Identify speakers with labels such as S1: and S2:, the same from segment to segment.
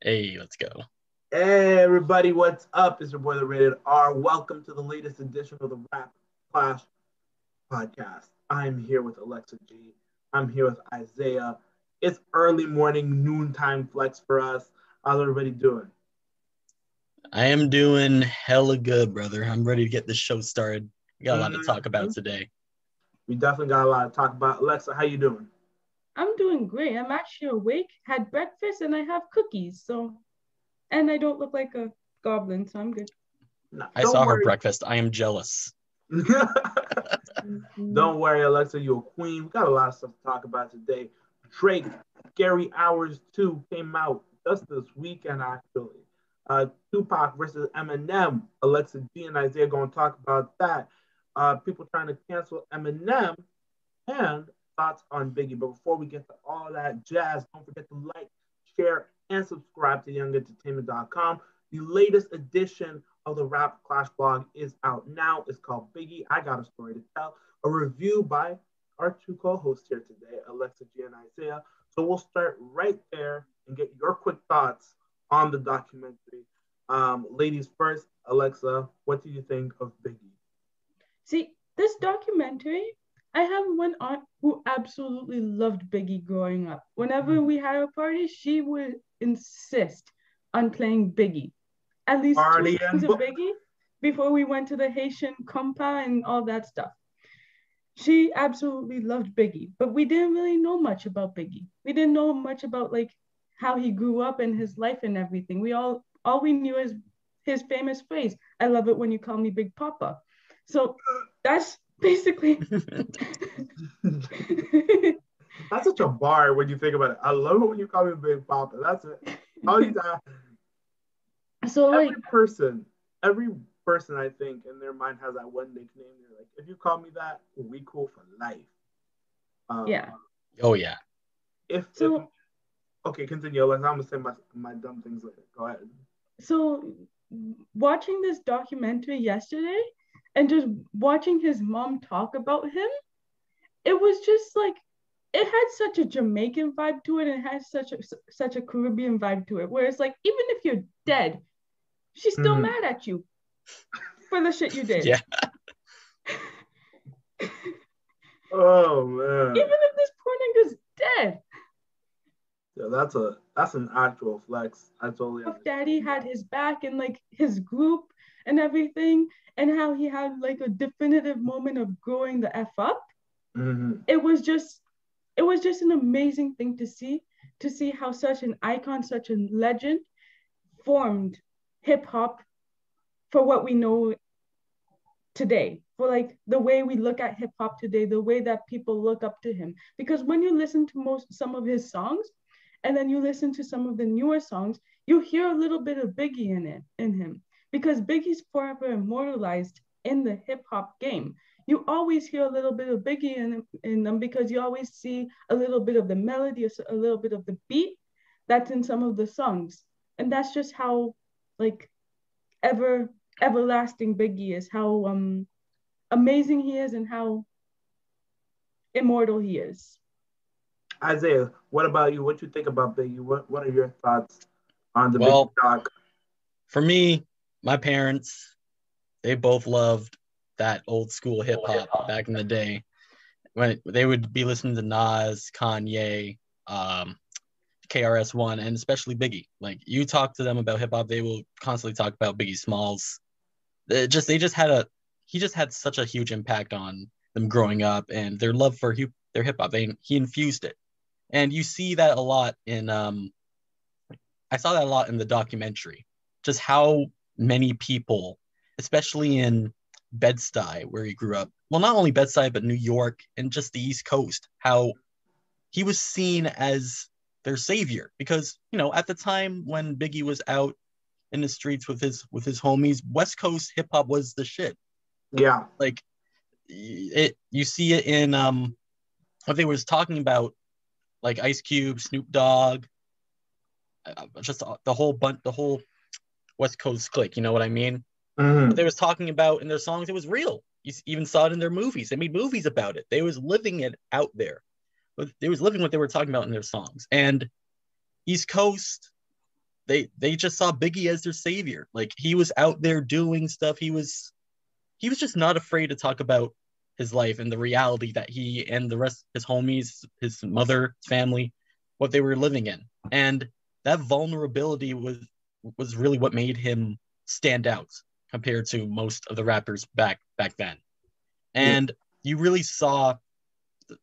S1: Hey, let's go.
S2: Hey everybody, what's up? It's your boy the Rated R. Welcome to the latest edition of the Rap Clash podcast. I'm here with Alexa G. I'm here with Isaiah. It's early morning, noontime flex for us. How's everybody doing?
S1: I am doing hella good, brother. I'm ready to get this show started. We got a lot to mm-hmm. talk about today.
S2: We definitely got a lot to talk about. Alexa, how you doing?
S3: I'm doing great. I'm actually awake, had breakfast, and I have cookies. So, and I don't look like a goblin, so I'm good.
S2: No,
S1: I
S2: don't
S1: saw her breakfast. I am jealous.
S2: Don't worry, Alexa, you're a queen. We got a lot of stuff to talk about today. Drake, Scary Hours 2 came out just this weekend, actually. Uh, Tupac versus Eminem. Alexa G and Isaiah going to talk about that. Uh, people trying to cancel Eminem and thoughts on Biggie. But before we get to all that jazz, don't forget to like, share, and subscribe to youngentertainment.com. The latest edition of the Rap Clash blog is out now. It's called Biggie. I got a story to tell. A review by our two co-hosts here today, Alexa G and Isaiah. So we'll start right there and get your quick thoughts on the documentary. Um, ladies first, Alexa, what do you think of Biggie?
S3: See, this documentary, I have one aunt who absolutely loved Biggie growing up. Whenever mm. we had a party, she would insist on playing Biggie. At least
S2: Party
S3: two songs of Biggie before we went to the Haitian compa and all that stuff. She absolutely loved Biggie, but we didn't really know much about Biggie. We didn't know much about like how he grew up and his life and everything. We all all we knew is his famous phrase, I love it when you call me Big Papa. So that's basically
S2: That's such a bar when you think about it. I love it when you call me Big Papa. That's it. All these, uh,
S3: so like
S2: every person, every person I think in their mind has that one nickname. They're like, if you call me that, we cool for life. Um,
S3: Yeah.
S1: Oh yeah.
S2: If,
S3: So-
S2: if okay, continue. Alexa. I'm gonna say my my dumb things later. Go ahead.
S3: so watching this documentary yesterday and just watching his mom talk about him, it was just like it had such a Jamaican vibe to it and it has such a such a Caribbean vibe to it. Where it's like even if you're dead, she's still
S2: Mhm.
S3: mad at you for the shit you did.
S1: Yeah.
S2: Oh man,
S3: Even if this poor nigga's dead.
S2: yeah, that's a that's an actual flex. I totally
S3: Puff
S2: understand.
S3: Daddy had his back and like his group and everything, and how he had like a definitive moment of growing the F up.
S2: Mhm.
S3: It was just, it was just an amazing thing to see, to see how such an icon, such a legend formed hip hop for what we know today, for like the way we look at hip hop today, the way that people look up to him. Because when you listen to most some of his songs, and then you listen to some of the newer songs, you hear a little bit of Biggie in it, in him, because Biggie's forever immortalized in the hip hop game. You always hear a little bit of Biggie in, in them because you always see a little bit of the melody, a little bit of the beat that's in some of the songs. And that's just how like ever everlasting Biggie is, how um amazing he is and how immortal he is.
S2: Isaiah, what about you? What do you think about Biggie? What What are your thoughts on the
S1: Well-
S2: Biggie doc?
S1: For me, my parents, they both loved that old school hip hop back in the day. When they would be listening to Nas, Kanye, um, KRS One, and especially Biggie. Like you talk to them about hip hop, they will constantly talk about Biggie Smalls. It just they just had a he just had such a huge impact on them growing up and their love for hu- their hip hop. They he infused it, and you see that a lot in um. I saw that a lot in the documentary, just how many people, especially in Bed-Stuy, where he grew up. Well, not only Bed-Stuy, but New York and just the East Coast, how he was seen as their savior. Because, you know, at the time when Biggie was out in the streets with his with his homies, West Coast hip hop was the shit.
S2: Yeah,
S1: Like it you see it in um what they was talking about, like Ice Cube, Snoop Dogg, uh, just the whole bunch, the whole West Coast clique. You know what I mean?
S2: Mhm.
S1: what they was talking about in their songs, it was real. You even saw it in their movies. They made movies about it. They was living it out there. But They was living what they were talking about in their songs. And East Coast, they they just saw Biggie as their savior. Like he was out there doing stuff. He was he was just not afraid to talk about his life and the reality that he and the rest his homies, his mother, family, what they were living in. And that vulnerability was was really what made him stand out compared to most of the rappers back back then. And yeah. you really saw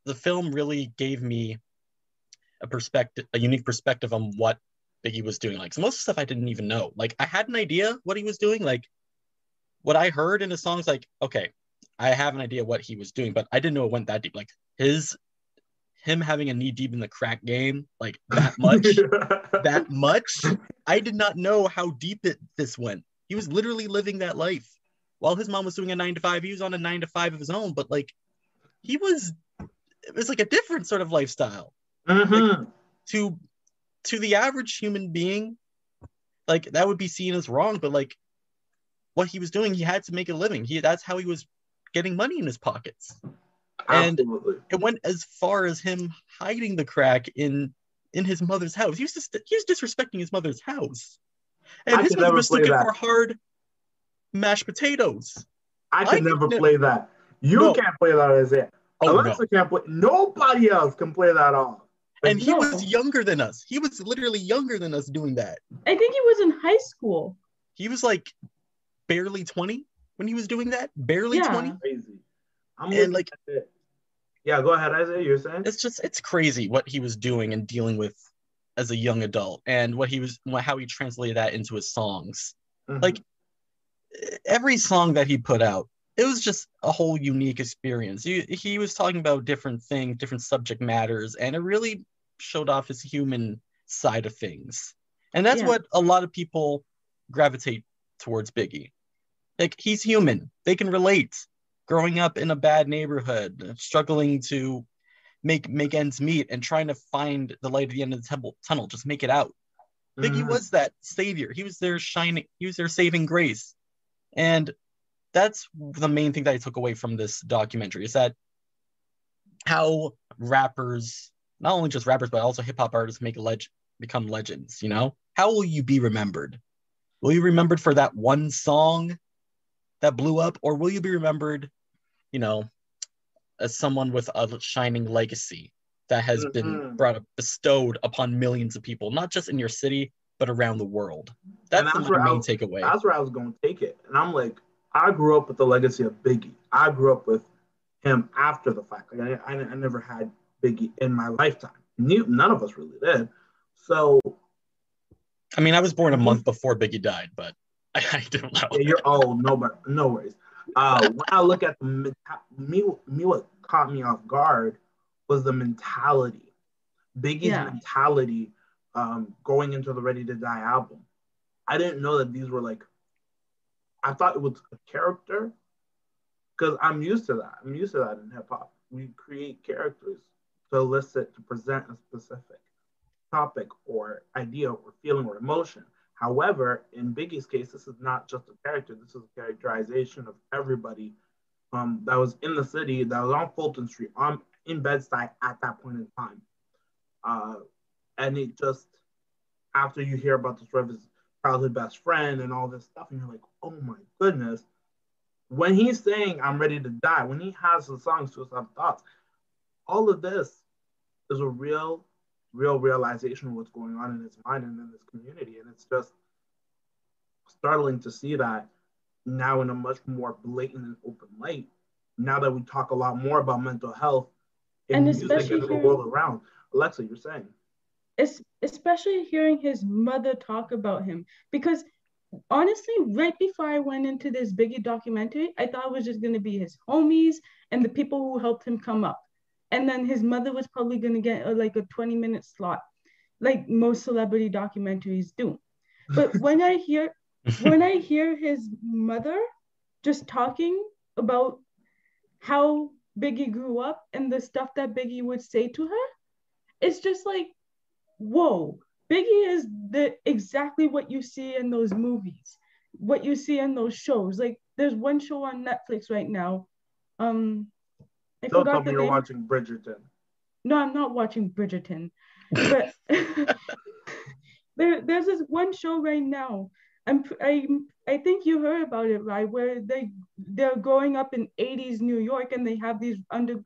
S1: the film really gave me a perspective, a unique perspective on what Biggie was doing. Like so most of the stuff I didn't even know. Like I had an idea what he was doing. Like what I heard in the songs, like, okay, I have an idea what he was doing, but I didn't know it went that deep. Like his him having a knee deep in the crack game, like that much, that much. I did not know how deep it this went. He was literally living that life. While his mom was doing a nine to five, he was on a nine to five of his own, but like he was it was like a different sort of lifestyle.
S2: Mm-hmm.
S1: Like, to to the average human being, like that would be seen as wrong, but like what he was doing, he had to make a living. He that's how he was getting money in his pockets.
S2: Absolutely.
S1: And it went as far as him hiding the crack in in his mother's house. He was just he was disrespecting his mother's house. And
S2: I
S1: his mother was looking
S2: that.
S1: for hard mashed potatoes.
S2: I
S1: I
S2: could
S1: could
S2: never
S1: ne-
S2: play that. You
S1: No.
S2: can't play that as it.
S1: Oh
S2: Alexa
S1: no.
S2: can't play. Nobody else can play that off.
S1: And he
S3: No.
S1: was younger than us. He was literally younger than us doing that.
S3: I think he was in high school.
S1: He was like barely 20 when he was doing that. Barely
S3: Yeah.
S1: 20.
S2: crazy. I'm
S1: And, like-
S2: Yeah, go ahead, Isaiah. You're saying?
S1: It's just it's crazy what he was doing and dealing with as a young adult and what he was how he translated that into his songs.
S2: Mhm.
S1: like, every song that he put out it was just a whole unique experience he, he was talking about different things different subject matters and it really showed off his human side of things and that's
S3: Yeah.
S1: what a lot of people gravitate towards biggie like he's human they can relate growing up in a bad neighborhood struggling to make make ends meet and trying to find the light at the end of the temple tunnel just make it out Biggie
S2: Mhm.
S1: was that savior. He was their shining, he was their saving grace. And that's the main thing that I took away from this documentary is that how rappers, not only just rappers, but also hip hop artists make leg- become legends, you know? How will you be remembered? Will you be remembered for that one song that blew up, or will you be remembered, you know, as someone with a shining legacy that has been
S2: Mhm.
S1: brought up, bestowed upon millions of people, not just in your city, but around the world. That's,
S2: that's
S1: the main
S2: was-
S1: takeaway.
S2: That's where I was going to take it. And I'm like, I grew up with the legacy of Biggie. I grew up with him after the fact. Like, I, I, I never had Biggie in my lifetime. Ne- None of us really did. So
S1: I mean, I was born a month before Biggie died, but I, I don't know.
S2: yeah, you're old. no, but no worries. Uh, when I look at the me, me, what caught me off guard was the mentality. Biggie's
S3: Yeah.
S2: mentality um, going into the Ready to Die album. I didn't know that these were like. I thought it was a character, because I'm used to that. I'm used to that in hip hop. We create characters to elicit to present a specific topic or idea or feeling or emotion. However, in Biggie's case, this is not just a character. This is a characterization of everybody um, that was in the city, that was on Fulton Street, on in Bed-Stuy at that point in time. Uh, and it just, after you hear about the story of his childhood best friend and all this stuff, and you're like, oh my goodness. When he's saying, I'm ready to die, when he has the song Suicide Thoughts, all of this is a real, real realization of what's going on in his mind and in his community. And it's just startling to see that now in a much more blatant and open light. Now that we talk a lot more about mental health in
S3: And
S2: music
S3: especially
S2: and the world around. Alexa, you're saying.
S3: es- especially hearing his mother talk about him because honestly right before i went into this biggie documentary i thought it was just going to be his homies and the people who helped him come up and then his mother was probably going to get a, like a 20 minute slot like most celebrity documentaries do. But when i hear when i hear his mother just talking about how biggie grew up and the stuff that biggie would say to her it's just like whoa biggie is the exactly what you see in those movies what you see in those shows. Like there's one show on netflix right now um i
S2: Don't tell
S3: forgot
S2: me you're
S3: name
S2: watching Bridgerton.
S3: no i'm not watching bridgerton but there there's this one show right now. I'm I I think you heard about it, right? Where they they're growing up in 80s New York and they have these under,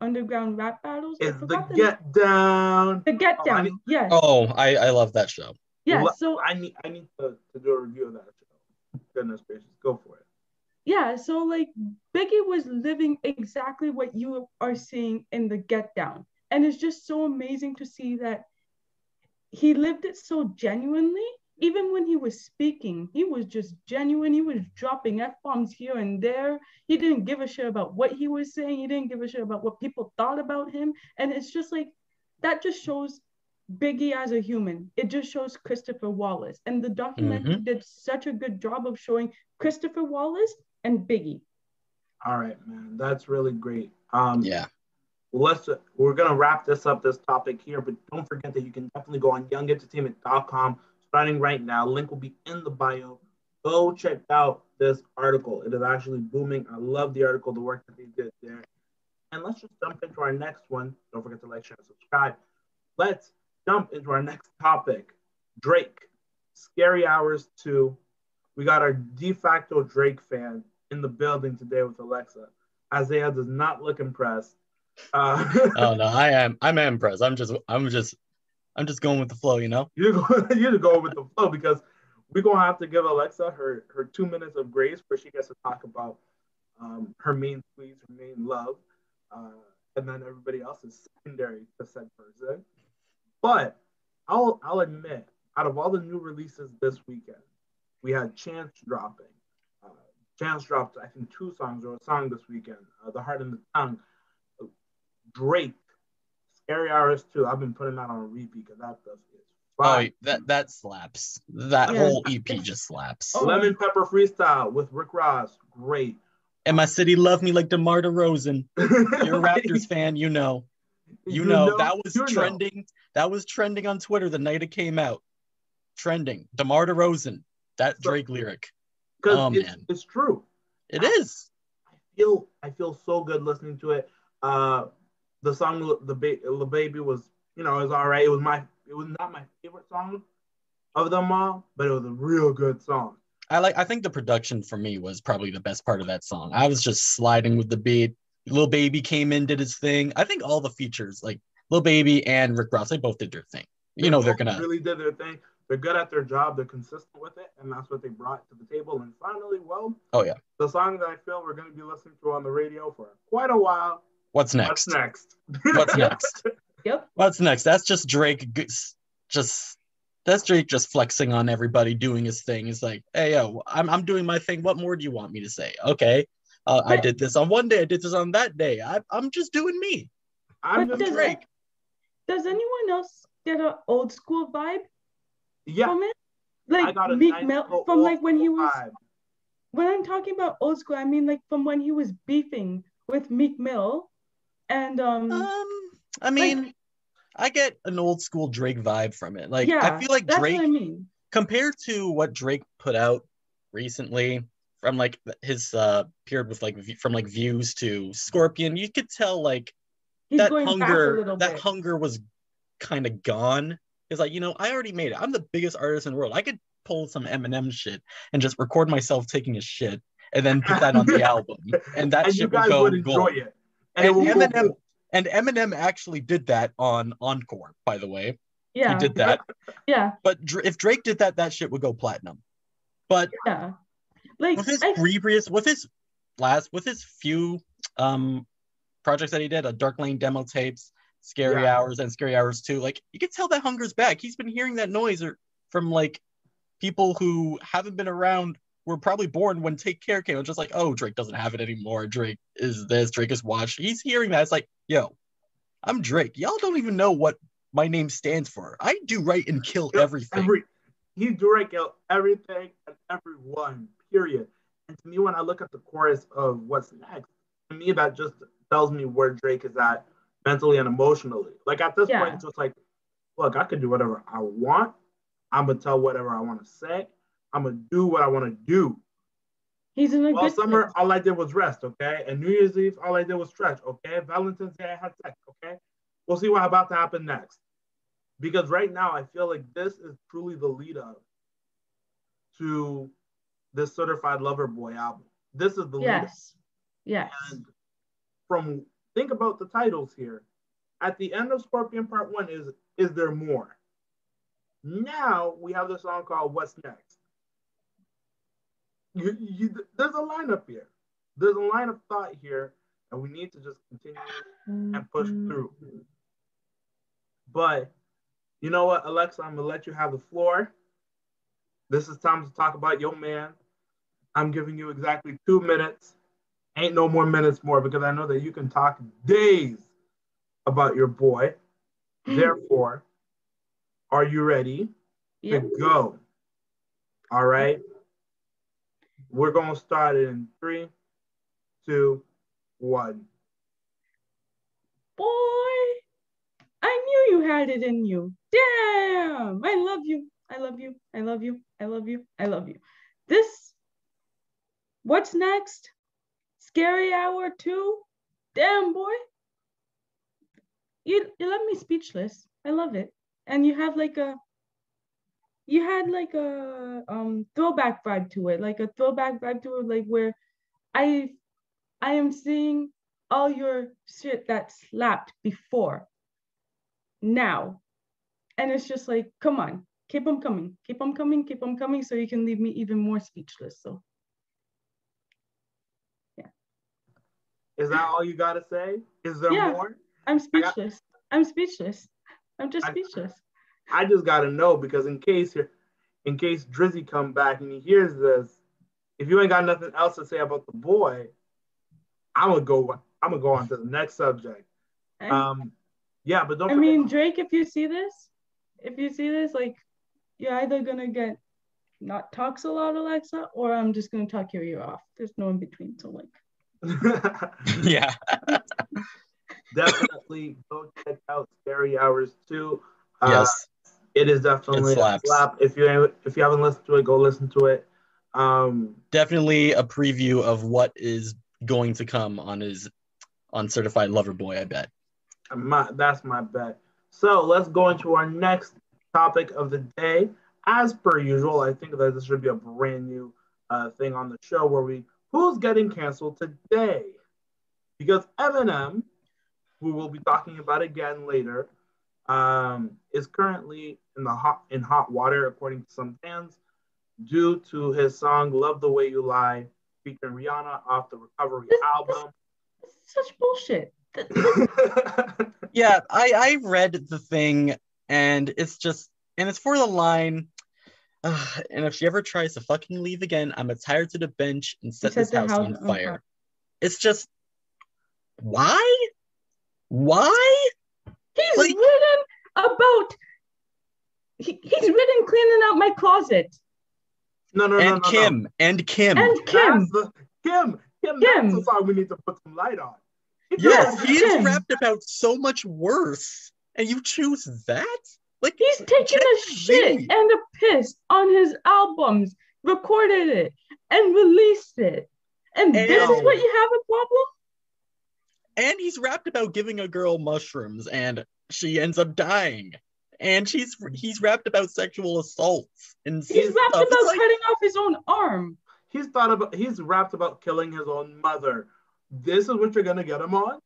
S3: underground rap battles.
S2: It's the Get Down.
S3: The Get oh, Down. Oh, need, yes.
S1: Oh, I I love that show.
S3: Yeah. So
S2: I need I need to, to do a review of that show. Goodness gracious, go for it.
S3: Yeah, so like Biggie was living exactly what you are seeing in the Get Down. And it's just so amazing to see that he lived it so genuinely. Even when he was speaking, he was just genuine. He was dropping F bombs here and there. He didn't give a shit about what he was saying. He didn't give a shit about what people thought about him. And it's just like, that just shows Biggie as a human. It just shows Christopher Wallace. And the documentary mm-hmm. did such a good job of showing Christopher Wallace and Biggie.
S2: All right, man. That's really great. Um,
S1: yeah
S2: let's we're gonna wrap this up this topic here, but don't forget that you can definitely go on youngentertainment.com starting right now. Link will be in the bio. Go check out this article. It is actually booming. I love the article, the work that they did there. And let's just jump into our next one. Don't forget to like, share, and subscribe. Let's jump into our next topic. Drake, Scary Hours 2. We got our de facto Drake fan in the building today with Alexa. Isaiah does not look impressed.
S1: Uh, oh no, I am. I'm impressed. I'm just. I'm just. I'm just going with the flow. You know.
S2: You're going. You're going with the flow because we're gonna have to give Alexa her her two minutes of grace where she gets to talk about um, her main squeeze, her main love, uh, and then everybody else is secondary to said person. But I'll I'll admit, out of all the new releases this weekend, we had Chance dropping. Chance dropped, I think, two songs or a song this weekend. Uh, the Heart and the Tongue. Drake, Scary Hours 2. I've been putting that on a repeat because that stuff is
S1: fire. Oh, that that slaps. That yeah. whole EP just slaps.
S2: Oh. Lemon Pepper Freestyle with Rick Ross, great.
S1: And my city love me like DeMar DeRozan. You're a Raptors fan, you know. You, you know, know, that was trending. Know. That was trending on Twitter the night it came out. Trending. DeMar DeRozan. That so, Drake lyric.
S2: Oh it's, it's true.
S1: It I, is.
S2: I feel I feel so good listening to it. Uh, the song the ba- baby was you know it was all right. It was my it was not my favorite song of them all, but it was a real good song.
S1: I like I think the production for me was probably the best part of that song. I was just sliding with the beat. Lil Baby came in, did his thing. I think all the features, like Lil Baby and Rick Ross, they both did their thing. You they know they're gonna
S2: really did their thing. They're good at their job. They're consistent with it, and that's what they brought to the table. And finally, well,
S1: oh yeah,
S2: the song that I feel we're going to be listening to on the radio for quite a while
S1: What's next?
S2: What's next?
S1: What's next?
S3: Yep.
S1: What's next? That's just Drake just that's Drake just flexing on everybody doing his thing. It's like, hey yo, I'm I'm doing my thing. What more do you want me to say? Okay. Uh, I did this on one day, I did this on that day. I I'm just doing me.
S2: I'm just
S3: does,
S2: Drake.
S3: Does anyone else get an old school vibe
S2: yeah.
S3: from it? Like Meek nice Mill from like when he was vibe. when I'm talking about old school, I mean like from when he was beefing with Meek Mill and um,
S1: um I mean, like, I get an old school Drake vibe from it. Like yeah, I feel like Drake
S3: I mean.
S1: compared to what Drake put out recently from like his uh period with like from like views to Scorpion, you could tell like He's that hunger that bit. hunger was kind of gone. It's like, you know, I already made it. I'm the biggest artist in the world. I could pull some Eminem shit and just record myself taking a shit and then put that on the album. And that
S2: and
S1: shit would go
S2: would gold. It
S1: and, and Eminem and Eminem actually did that on Encore, by the way.
S3: Yeah,
S1: he did that.
S3: Yeah,
S1: but if Drake did that, that shit would go platinum. But
S3: yeah, like
S1: with his I... previous, with his last, with his few um projects that he did, a Dark Lane demo tapes, Scary yeah. Hours, and Scary Hours too. like you can tell that hunger's back. He's been hearing that noise or from like people who haven't been around were probably born when Take Care came. It's just like, oh, Drake doesn't have it anymore. Drake is this. Drake is watched. He's hearing that. It's like, yo, I'm Drake. Y'all don't even know what my name stands for. I do right and kill everything. Every,
S2: he do right, kill everything and everyone. Period. And to me, when I look at the chorus of what's next, to me that just tells me where Drake is at mentally and emotionally. Like at this yeah. point, it's just like, look, I can do whatever I want. I'm gonna tell whatever I want to say. I'm gonna do what I want to do.
S3: He's in a
S2: well, good summer, place. all I did was rest, okay? And New Year's Eve, all I did was stretch, okay? Valentine's Day, I had sex, okay? We'll see what's about to happen next. Because right now, I feel like this is truly the lead up to this Certified Lover Boy album. This is the
S3: yes, yes.
S2: And from think about the titles here. At the end of Scorpion Part One is is there more? Now we have the song called What's Next. You, you, there's a lineup here. There's a line of thought here, and we need to just continue and push through. But you know what, Alexa, I'm gonna let you have the floor. This is time to talk about your man. I'm giving you exactly two minutes. Ain't no more minutes more because I know that you can talk days about your boy. Mm-hmm. Therefore, are you ready
S3: Yep.
S2: to go? All right. We're gonna start it in three, two, one.
S3: Boy, I knew you had it in you. Damn, I love you. I love you. I love you. I love you. I love you. This, what's next? Scary Hour 2? Damn, boy. You, you left me speechless. I love it. And you have like a, you had like a um throwback vibe to it, like a throwback vibe to it, like where I, I am seeing all your shit that slapped before now. And it's just like, come on, keep them coming, keep them coming, keep them coming, so you can leave me even more speechless. So
S2: Is that all you gotta say? Is there
S3: Yeah.
S2: more?
S3: I'm speechless. I'm speechless. I'm just
S2: I-
S3: speechless.
S2: I just gotta know because in case here, in case Drizzy come back and he hears this, if you ain't got nothing else to say about the boy, I'm gonna go. I'm gonna go on to the next subject. Um, yeah, but don't.
S3: I mean, Drake, if you see this, if you see this, like, you're either gonna get not talks a lot, Alexa, or I'm just gonna talk your ear off. There's no in between. So like,
S1: yeah.
S2: definitely go check out Scary Hours too. Uh,
S1: yes.
S2: it is definitely
S1: It
S2: a slap. If you if you haven't listened to it, go listen to it. Um,
S1: Definitely a preview of what is going to come on his on Certified Lover Boy, I bet.
S2: My, that's my bet. So let's go into our next topic of the day. As per usual, I think that this should be a brand new uh, thing on the show where we who's getting canceled today? Because Eminem, who we'll be talking about again later, um, is currently in the hot in hot water according to some fans due to his song "Love the Way You Lie" featuring Rihanna off the Recovery album.
S3: it's such bullshit. Th- th-
S1: Yeah, I I read the thing and it's just and it's for the line. "Uh, and if she ever tries to fucking leave again, I'm gonna tie her to the bench and set
S3: set
S1: this house,
S3: house
S1: on
S3: on
S1: fire.
S3: fire.
S1: It's just why? Why?
S3: He's
S1: Like-
S3: written about. He, he's written cleaning out my closet.
S2: no, no, no,
S1: and
S2: no, no.
S1: Kim, and Kim.
S3: And Kim.
S2: That's the, Kim, Kim,
S3: Kim.
S2: that's the song we need to put some light on.
S1: yes,
S3: Yeah,
S1: he is
S3: Kim.
S1: rapped about so much worse, and you choose that? Like
S3: He's uh, taking
S1: a
S3: shit
S1: Z.
S3: and a piss on his albums, recorded it, and released it. And this is
S1: um,
S3: what you have a problem?
S1: and he's rapped about giving a girl mushrooms and she ends up dying and she's he's rapped about sexual assaults and
S3: He's
S1: stuff.
S3: rapped about
S1: like,
S3: cutting off his own arm.
S2: He's thought about he's rapped about killing his own mother. This is what you're gonna get him on?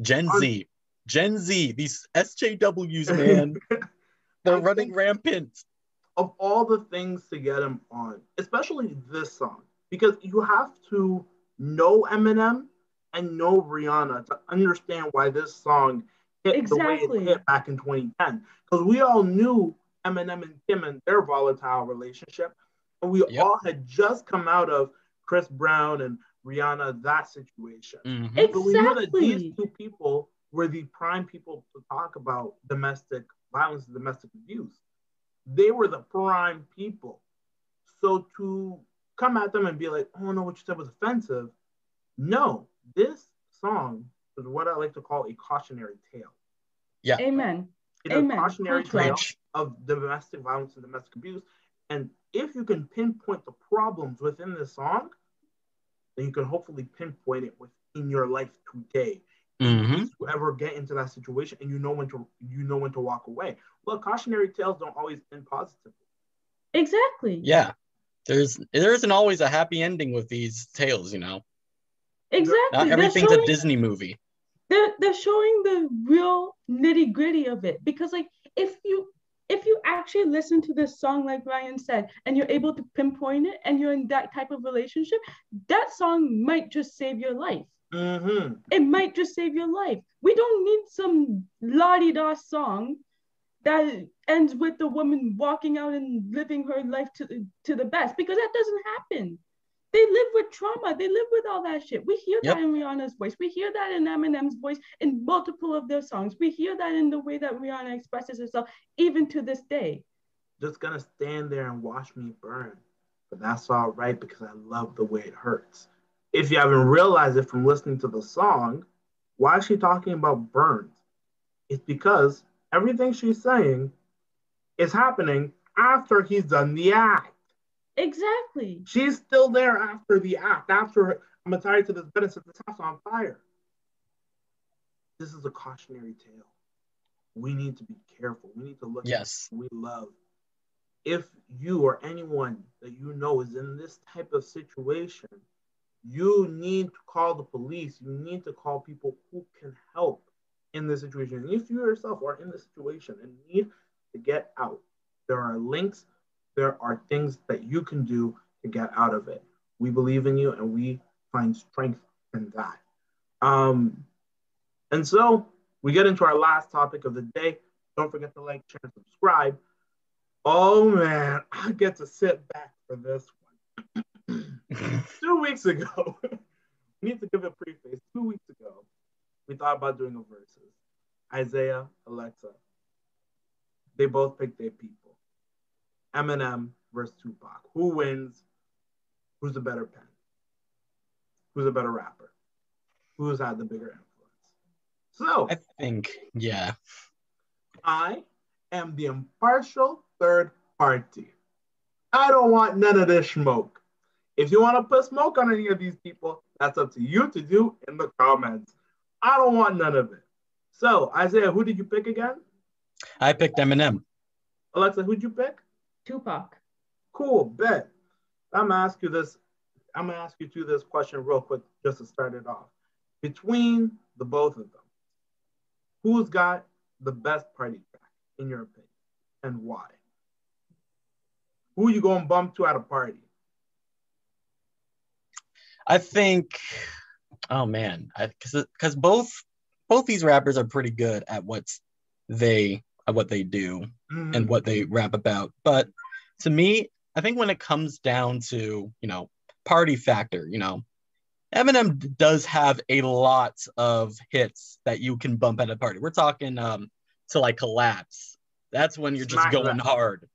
S1: gen z gen z these sjws man they're
S2: I
S1: running rampant
S2: of all the things to get him on, especially this song, because you have to know Eminem and know Rihanna to understand why this song hit the way it hit back in 2010. Because we all knew Eminem and Kim and their volatile relationship, and we
S1: Yep.
S2: all had just come out of Chris Brown and Rihanna that situation.
S1: Mhm.
S2: But we knew that these two people were the prime people to talk about domestic violence and domestic abuse. They were the prime people. So to come at them and be like, oh no, what you said was offensive. No, this song is what I like to call a cautionary tale. Yeah.
S3: Amen.
S2: It is a
S3: Amen.
S2: cautionary
S3: Full
S2: tale of domestic violence and domestic abuse. And if you can pinpoint the problems within this song, then you can hopefully pinpoint it within your life today.
S1: Mm-hmm.
S2: You ever get into that situation and you know when to you know when to walk away. Look, cautionary tales don't always end positively.
S3: Exactly.
S1: Yeah. There's there isn't always a happy ending with these tales, you know.
S3: Exactly.
S1: Not everything's
S3: showing-
S1: a Disney movie.
S3: they're they're showing the real nitty gritty of it because like if you if you actually listen to this song like Ryan said and you're able to pinpoint it and you're in that type of relationship that song might just save your life
S2: Mm-hmm.
S3: it might just save your life we don't need some la-di-da song that ends with the woman walking out and living her life to the, to the best because that doesn't happen they live with trauma. They live with all that shit. We hear that in Rihanna's voice. We hear that in Eminem's voice in multiple of their songs. We hear that in the way that Rihanna expresses herself, even to this day.
S2: Just gonna stand there and watch me burn. But that's all right because I love the way it hurts. If you haven't realized it from listening to the song, why is she talking about burns? It's because everything she's saying is happening after he's done the act.
S3: Exactly.
S2: She's still there after the act, after I'm tired to this bed and set this house on fire. This is a cautionary tale. We need to be careful. We need to look
S1: Yes.
S2: at who we love. If you or anyone that you know is in this type of situation, you need to call the police. You need to call people who can help in this situation. And if you yourself are in this situation and need to get out, there are links, there are things that you can do to get out of it. We believe in you and we find strength in that. Um, and so we get into our last topic of the day. Don't forget to like, share, and subscribe. Oh man, I get to sit back for this one. Two weeks ago, we need to give a preface. Two weeks ago, we thought about doing a versus. Isaiah, Alexa, they both picked their people. Eminem versus Tupac. Who wins? Who's the better pen? Who's a better rapper? Who's had the bigger influence? So
S1: I think, yeah.
S2: I am the impartial third party. I don't want none of this smoke. If you want to put smoke on any of these people, that's up to you to do in the comments. I don't want none of it. So, Isaiah, who did you pick again?
S1: I picked Eminem.
S2: Alexa, who'd you pick?
S3: Tupac.
S2: Cool, bet. I'm gonna ask you this. I'm gonna ask you two this question real quick just to start it off. Between the both of them, who's got the best party track in your opinion, and why? Who you gonna bump to at a party?
S1: I think, oh man, because because both both these rappers are pretty good at what they at what they do
S2: Mhm.
S1: and what they rap about. But to me, I think when it comes down to you know party factor, you know, Eminem does have a lot of hits that you can bump at a party. We're talking um 'Til I Collapse. That's when you're just going
S2: that.
S1: hard.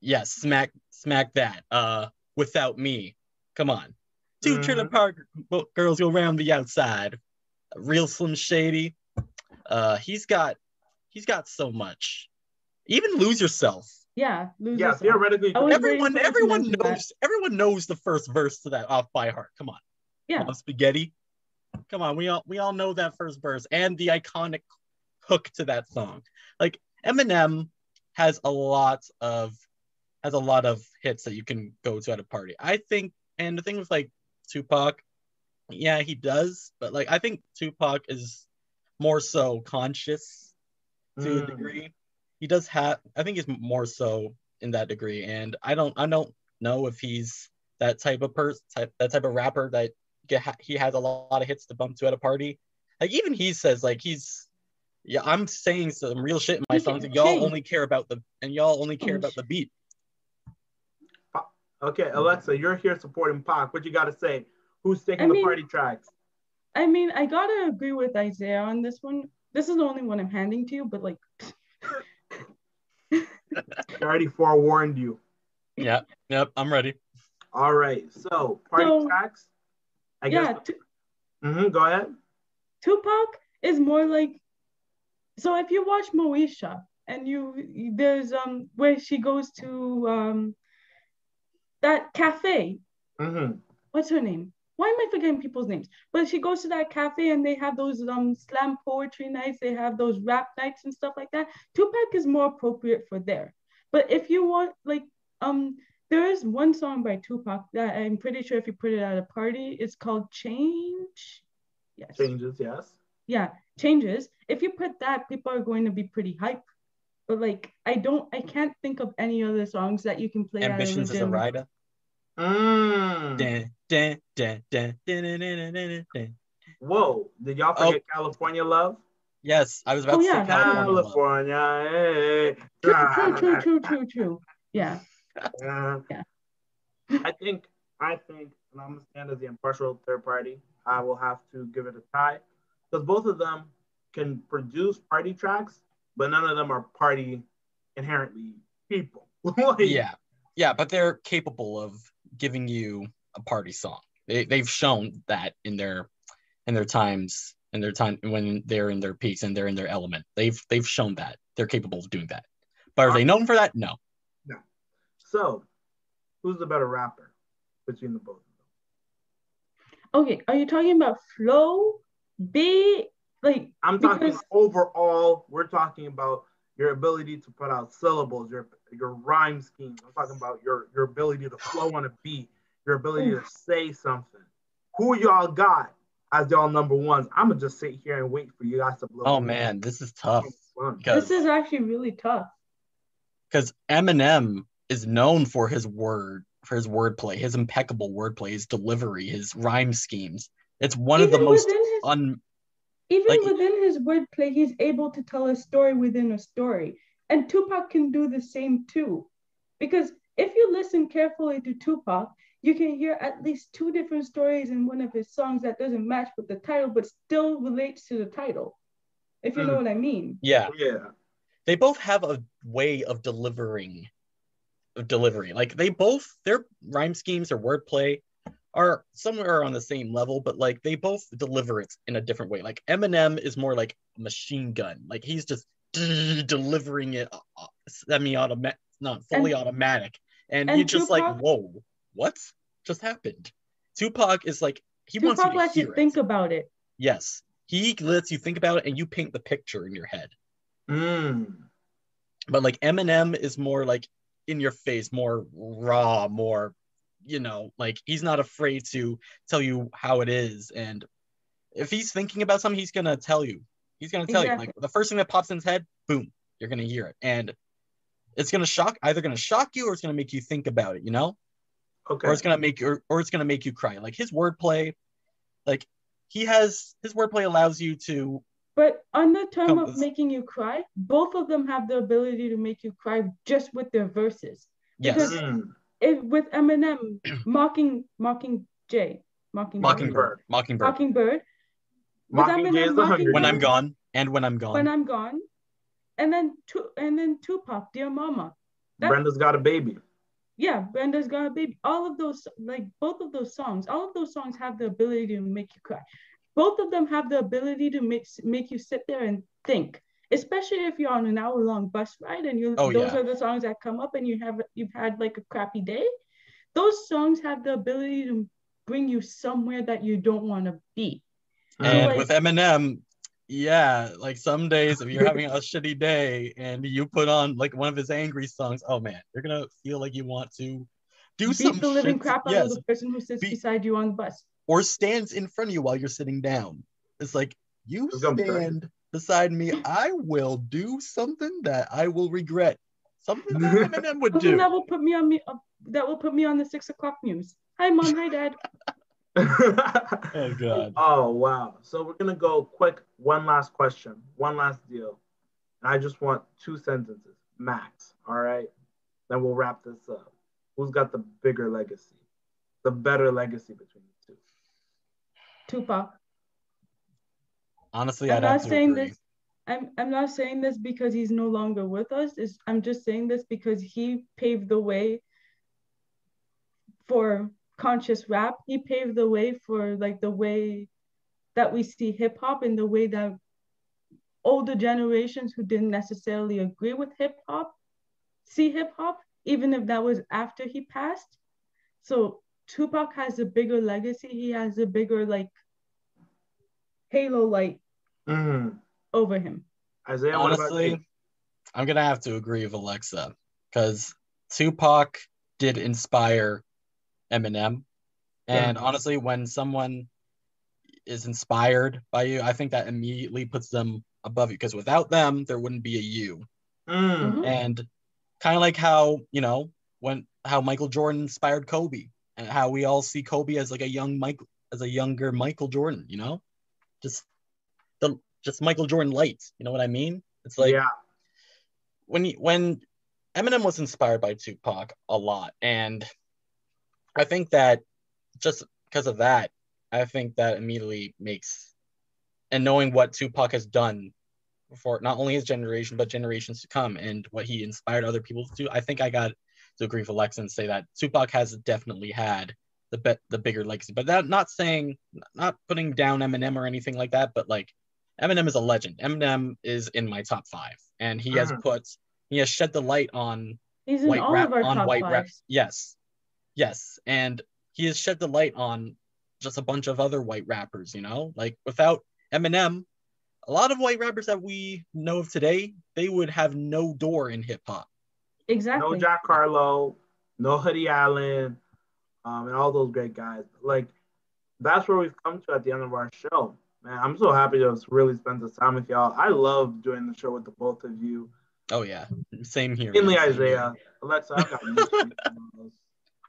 S1: Yes, smack smack that. Uh, without me, come on. 2
S2: Mhm.
S1: trailer park girls go round the outside. Real Slim Shady. Uh, he's got he's got so much. Even lose yourself.
S3: Yeah. Lose
S2: yeah,
S3: yourself.
S2: theoretically,
S1: Everyone,
S3: waiting for you to
S1: everyone knows.
S3: that.
S1: Everyone knows the first verse to that off by heart. Come on,
S3: Yeah.
S1: Love spaghetti. Come on, we all we all know that first verse and the iconic hook to that song. Like Eminem has a lot of has a lot of hits that you can go to at a party. I think, and the thing with like Tupac, yeah, he does, but like I think Tupac is more so conscious to a
S2: Mm.
S1: degree. He does have, I think he's more so in that degree, and I don't, I don't know if he's that type of person, type that type of rapper that get, he has a lot of hits to bump to at a party. Like even he says, like he's, yeah, I'm saying some real shit in my songs, and y'all only care about the, and y'all only care
S3: Oh,
S1: about the beat.
S2: Okay, Alexa, you're here supporting Pac. What you got to say? Who's taking
S3: I
S2: the
S3: mean-
S2: party tracks?
S3: I mean, I gotta agree with Isaiah on this one. This is the only one I'm handing to you, but like,
S2: I already forewarned you.
S1: Yep, yep, I'm ready.
S2: All right, so party
S3: So-
S2: tracks. I
S3: yeah,
S2: guess.
S3: Tu-
S2: hmm go ahead.
S3: Tupac is more like. So if you watch Moesha and you there's um where she goes to um that cafe.
S2: hmm
S3: What's her name? why am I forgetting people's names? But she goes to that cafe and they have those um slam poetry nights, they have those rap nights and stuff like that. Tupac is more appropriate for there. But if you want like um there is one song by Tupac that I'm pretty sure if you put it at a party, it's called Change.
S2: Yes. Changes, yes.
S3: Yeah, changes. If you put that, people are going to be pretty hype but like I don't, I can't think of any other songs that you can play.
S1: Ambitions as a rider.
S2: Whoa! Did y'all forget oh. California Love?
S1: Yes, I was about
S3: oh,
S1: to say California.
S3: True, true, true, true, true, Yeah. yeah.
S2: I think I think, and I'm gonna stand as the impartial third party. I will have to give it a tie because both of them can produce party tracks but none of them are party inherently people. Like,
S1: Yeah, yeah, but they're capable of giving you a party song. They they've shown that in their in their times in their time when they're in their peaks and they're in their element. They've they've shown that they're capable of doing that. But are they uh, known for that? No. No.
S2: So, who's the better rapper between the both of them?
S3: Okay, are you talking about flow? B like
S2: I'm talking
S3: Because-
S2: overall. We're talking about your ability to put out syllables, your your rhyme schemes. I'm talking about your your ability to flow on a beat, your ability to say something. Who y'all got as y'all number ones? I'm gonna just sit here and wait for you guys to blow.
S1: Oh man, this is tough
S3: this is actually really tough.
S1: because Eminem is known for his word for his wordplay, his impeccable wordplay, his delivery, his rhyme schemes. It's one of the most
S3: his-
S1: un
S3: Even
S1: like-
S3: within his wordplay, he's able to tell a story within a story. And Tupac can do the same too. Because if you listen carefully to Tupac, you can hear at least two different stories in one of his songs that doesn't match with the title, but still relates to the title. If you know
S2: Mm.
S3: what I mean.
S1: yeah.
S2: Yeah.
S1: they both have a way of delivering of delivery like they both their rhyme schemes or wordplay are somewhere on the same level but like they both deliver it in a different way like eminem is more like a machine gun like he's just delivering it uh, semi-automatic not fully automatic and,
S3: and
S1: you're just like whoa what just happened tupac is like he wants you to
S3: lets
S1: hear
S3: you
S1: it.
S3: think about it.
S1: yes he lets you think about it and you paint the picture in your head
S2: Mm.
S1: but like Eminem is more like in your face, more raw, more you know, like he's not afraid to tell you how it is. And if he's thinking about something, he's gonna tell you. He's gonna tell
S3: Exactly.
S1: you. Like the first thing that pops in his head, boom, you're gonna hear it, and it's gonna shock, either gonna shock you or it's gonna make you think about it. You know,
S2: Okay.
S1: or it's gonna make you, or it's gonna make you cry. Like his wordplay, like he has his wordplay allows you to
S3: But on the term of making you cry, both of them have the ability to make you cry just with their verses.
S1: yes,
S3: Because-
S2: Mm.
S3: If with Eminem mocking mocking Jay, mocking
S1: Mockingbird, Mockingbird.
S3: Mockingbird. With
S2: Mockingjay is
S3: Eminem,
S2: the Hunger
S1: when I'm gone, and when I'm gone.
S3: When I'm gone, and then tu- and then Tupac, Dear Mama. That-
S2: Brenda's got a baby.
S3: Yeah, Brenda's got a baby. All of those, like both of those songs, all of those songs have the ability to make you cry. Both of them have the ability to make make you sit there and think. Especially if you're on an hour long bus ride and you
S1: Oh,
S3: those
S1: yeah.
S3: are the songs that come up and you have you've had like a crappy day. Those songs have the ability to bring you somewhere that you don't want to be.
S1: And
S3: like-
S1: with Eminem, yeah, like some days if you're having a shitty day and you put on like one of his angry songs, oh man, you're gonna feel like you want to do
S3: Beat
S1: some
S3: the living
S1: shit,
S3: crap out
S1: yes,
S3: of the person who sits
S1: Be-
S3: beside you on the bus.
S1: or stands in front of you while you're sitting down. It's like you
S2: It's gonna be great.
S1: stand beside me, I will do something that I will regret. Something that Eminem would
S3: Something
S1: do.
S3: that will put me on me uh, that will put me on the six o'clock news. Hi mom, hi dad.
S1: Oh god.
S2: oh wow. So we're gonna go quick. One last question. One last deal. And I just want two sentences max. All right. Then we'll wrap this up. Who's got the bigger legacy? The better legacy between the two.
S3: Tupac.
S1: Honestly,
S3: I'm
S1: I'd
S3: not saying
S1: agree.
S3: this. I'm I'm not saying this because he's no longer with us. It's, I'm just saying this because he paved the way for conscious rap. He paved the way for like the way that we see hip hop and the way that older generations who didn't necessarily agree with hip hop see hip hop, even if that was after he passed. So Tupac has a bigger legacy. He has a bigger like halo light
S2: Mhm.
S3: over him.
S2: Isaiah, what about you?
S1: Honestly, I'm gonna have to agree with Alexa because Tupac did inspire Eminem, and
S2: Yeah.
S1: honestly, when someone is inspired by you, I think that immediately puts them above you because without them, there wouldn't be a you.
S2: Mm.
S3: Mhm.
S1: And kind of like how you know when how Michael Jordan inspired Kobe, and how we all see Kobe as like a young Michael, as a younger Michael Jordan. You know, just the just Michael Jordan lights. You know what I mean? It's like
S2: yeah.
S1: when you, when Eminem was inspired by Tupac a lot, and I think that just because of that, I think that immediately makes and knowing what Tupac has done for not only his generation but generations to come, and what he inspired other people to do, I think I got to agree with Alexa and say that Tupac has definitely had the be- the bigger legacy. But that not saying not putting down Eminem or anything like that, but like Eminem is a legend. Eminem is in my top five, and he has
S2: Mhm.
S1: put he has shed the light on
S3: He's
S1: white rap on white
S3: fives.
S1: rap. Yes, yes, and he has shed the light on just a bunch of other white rappers. You know, like without Eminem, a lot of white rappers that we know of today, they would have no door in hip hop.
S3: Exactly.
S2: No Jack Harlow, no Hoodie Allen, um, and all those great guys. Like that's where we've come to at the end of our show. Man, I'm so happy to have really spent this time with y'all. I love doing the show with the both of you.
S1: Oh yeah, same here.
S2: Mainly
S1: man, here.
S2: Isaiah. Alexa, I've got news for you tomorrow.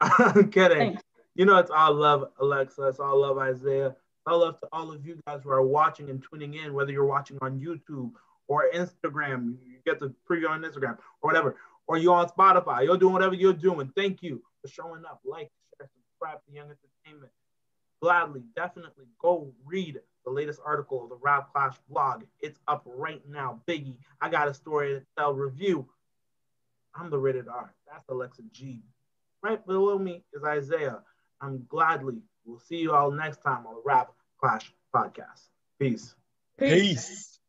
S2: I'm kidding.
S3: Thanks.
S2: You know, it's all love, Alexa. It's all love, Isaiah. All love to all of you guys who are watching and tuning in, whether you're watching on YouTube or Instagram. You get the preview on Instagram or whatever, or you're on Spotify. You're doing whatever you're doing. Thank you for showing up. Like, share, subscribe to Young Entertainment. Gladly, definitely go read the latest article of the Rap Clash blog. It's up right now. Biggie, I got a story to tell review. I'm the rated R. That's Alexa G. Right below me is Isaiah. I'm gladly. We'll see you all next time on the Rap Clash podcast. Peace.
S3: Peace.
S1: Peace.